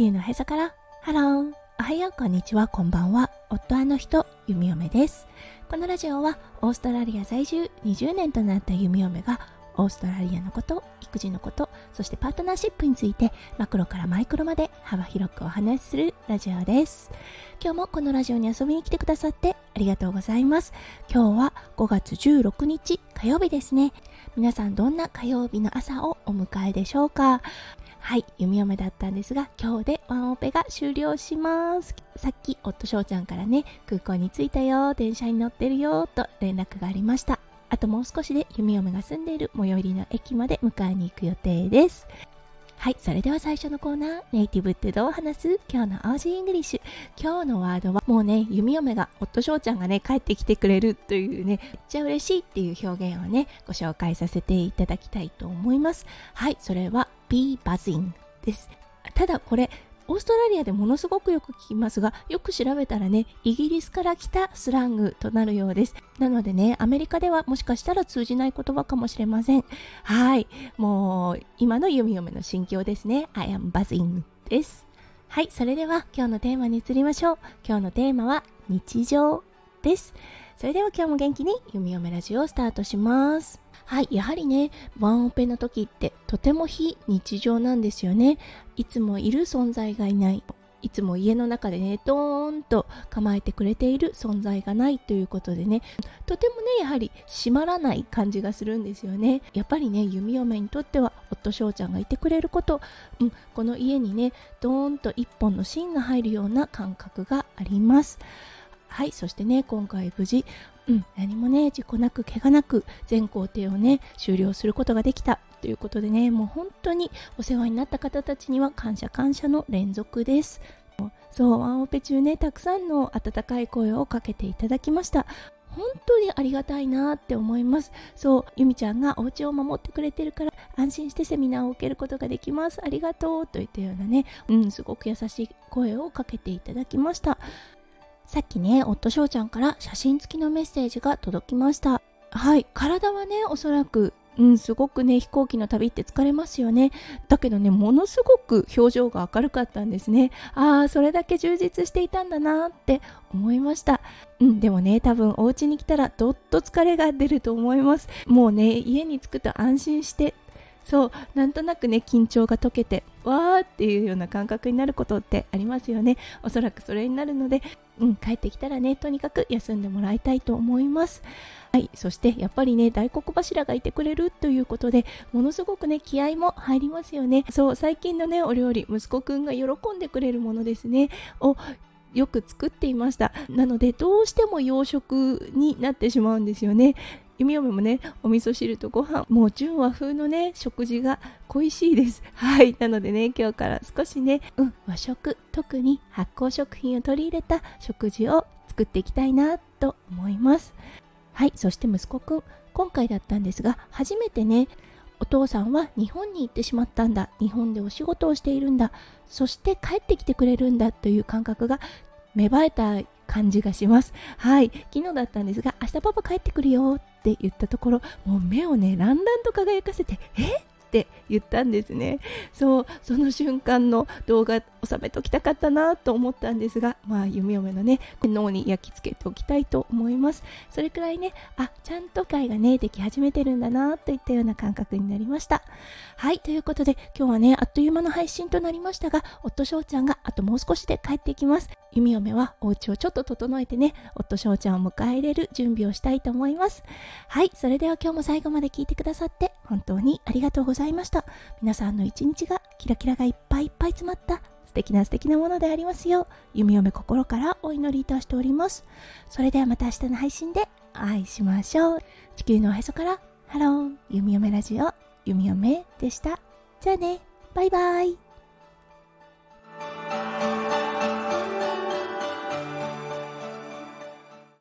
球のへそから。ハローおはようこんにちは。こんばんは。夫あの人弓嫁です。このラジオはオーストラリア在住20年となった弓嫁がオーストラリアのこと育児のことそしてパートナーシップについてマクロからマイクロまで幅広くお話しするラジオです。今日もこのラジオに遊びに来てくださってありがとうございます。今日は5月16日火曜日ですね。皆さんどんな火曜日の朝をお迎えでしょうか？はい弓嫁だったんですが今日でワンオペが終了しますさっき夫翔ちゃんからね空港に着いたよ電車に乗ってるよと連絡がありましたあともう少しで弓嫁が住んでいる最寄りの駅まで迎えに行く予定ですはい、それでは最初のコーナー、ネイティブってどう話す？今日の Aussie English。今日のワードは、もうね、弓嫁が、夫翔ちゃんがね、帰ってきてくれるというね、めっちゃ嬉しいっていう表現をね、ご紹介させていただきたいと思います。はい、それは、be buzzing です。ただこれ、オーストラリアでものすごくよく聞きますが、よく調べたらね、イギリスから来たスラングとなるようです。なのでね、アメリカではもしかしたら通じない言葉かもしれません。はい。もう、今の弓嫁の心境ですね。I am buzzing です。はい。それでは今日のテーマに移りましょう。今日のテーマは日常です。それでは今日も元気に弓嫁ラジオをスタートします。はい、やはりね、ワンオペの時ってとても非日常なんですよね。いつもいる存在がいない。いつも家の中でね、ドーンと構えてくれている存在がないということでね、とてもね、やはり閉まらない感じがするんですよね。やっぱりね、弓嫁にとっては、夫翔ちゃんがいてくれること、うん、この家にね、ドーンと一本の芯が入るような感覚があります。はい、そしてね、今回無事、うん、何もね、事故なく、怪我なく、全工程をね、終了することができたということでね、もう本当にお世話になった方たちには感謝感謝の連続です。そう、ワンオペ中ね、たくさんの温かい声をかけていただきました。本当にありがたいなって思います。そう、ゆみちゃんがお家を守ってくれてるから安心してセミナーを受けることができます。ありがとうといったようなね、うん、すごく優しい声をかけていただきました。さっきね、夫翔ちゃんから写真付きのメッセージが届きました。はい、体はね、おそらくうん、すごくね、飛行機の旅って疲れますよね。だけどね、ものすごく表情が明るかったんですね。ああ、それだけ充実していたんだなって思いました。うん、でもね、多分お家に来たらどっと疲れが出ると思います。もうね、家に着くと安心してそうなんとなくね緊張が解けてわーっていうような感覚になることってありますよね。おそらくそれになるので、うん、帰ってきたらねとにかく休んでもらいたいと思います。はいそしてやっぱりね大黒柱がいてくれるということでものすごくね気合も入りますよね。そう最近のねお料理息子くんが喜んでくれるものですね。をよく作っていました。なのでどうしても洋食になってしまうんですよね。弓嫁もねお味噌汁とご飯もう純和風のね食事が恋しいです はいなのでね今日から少しねうん和食特に発酵食品を取り入れた食事を作っていきたいなと思いますはいそして息子くん今回だったんですが初めてねお父さんは日本に行ってしまったんだ日本でお仕事をしているんだそして帰ってきてくれるんだという感覚が芽生えた感じがします。はい。昨日だったんですが、明日パパ帰ってくるよって言ったところ、もう目をね、ランランと輝かせて、えっ？て言ったんですね。そうその瞬間の動画収めときたかったなと思ったんですがまあ弓嫁のね脳に焼き付けておきたいと思います。それくらいねあちゃんと会がねでき始めてるんだなといったような感覚になりました。はいということで今日はねあっという間の配信となりましたが夫翔ちゃんがあともう少しで帰ってきます。弓嫁はお家をちょっと整えてね夫翔ちゃんを迎え入れる準備をしたいと思います。はいそれでは今日も最後まで聞いてくださって本当にありがとうございました。皆さんの一日がキラキラがいっぱいいっぱい詰まった素敵な素敵なものでありますよう弓嫁心からお祈りいたしております。それではまた明日の配信でお会いしましょう。地球のおへそからハロー弓嫁ラジオ弓嫁でした。じゃあねバイバイ。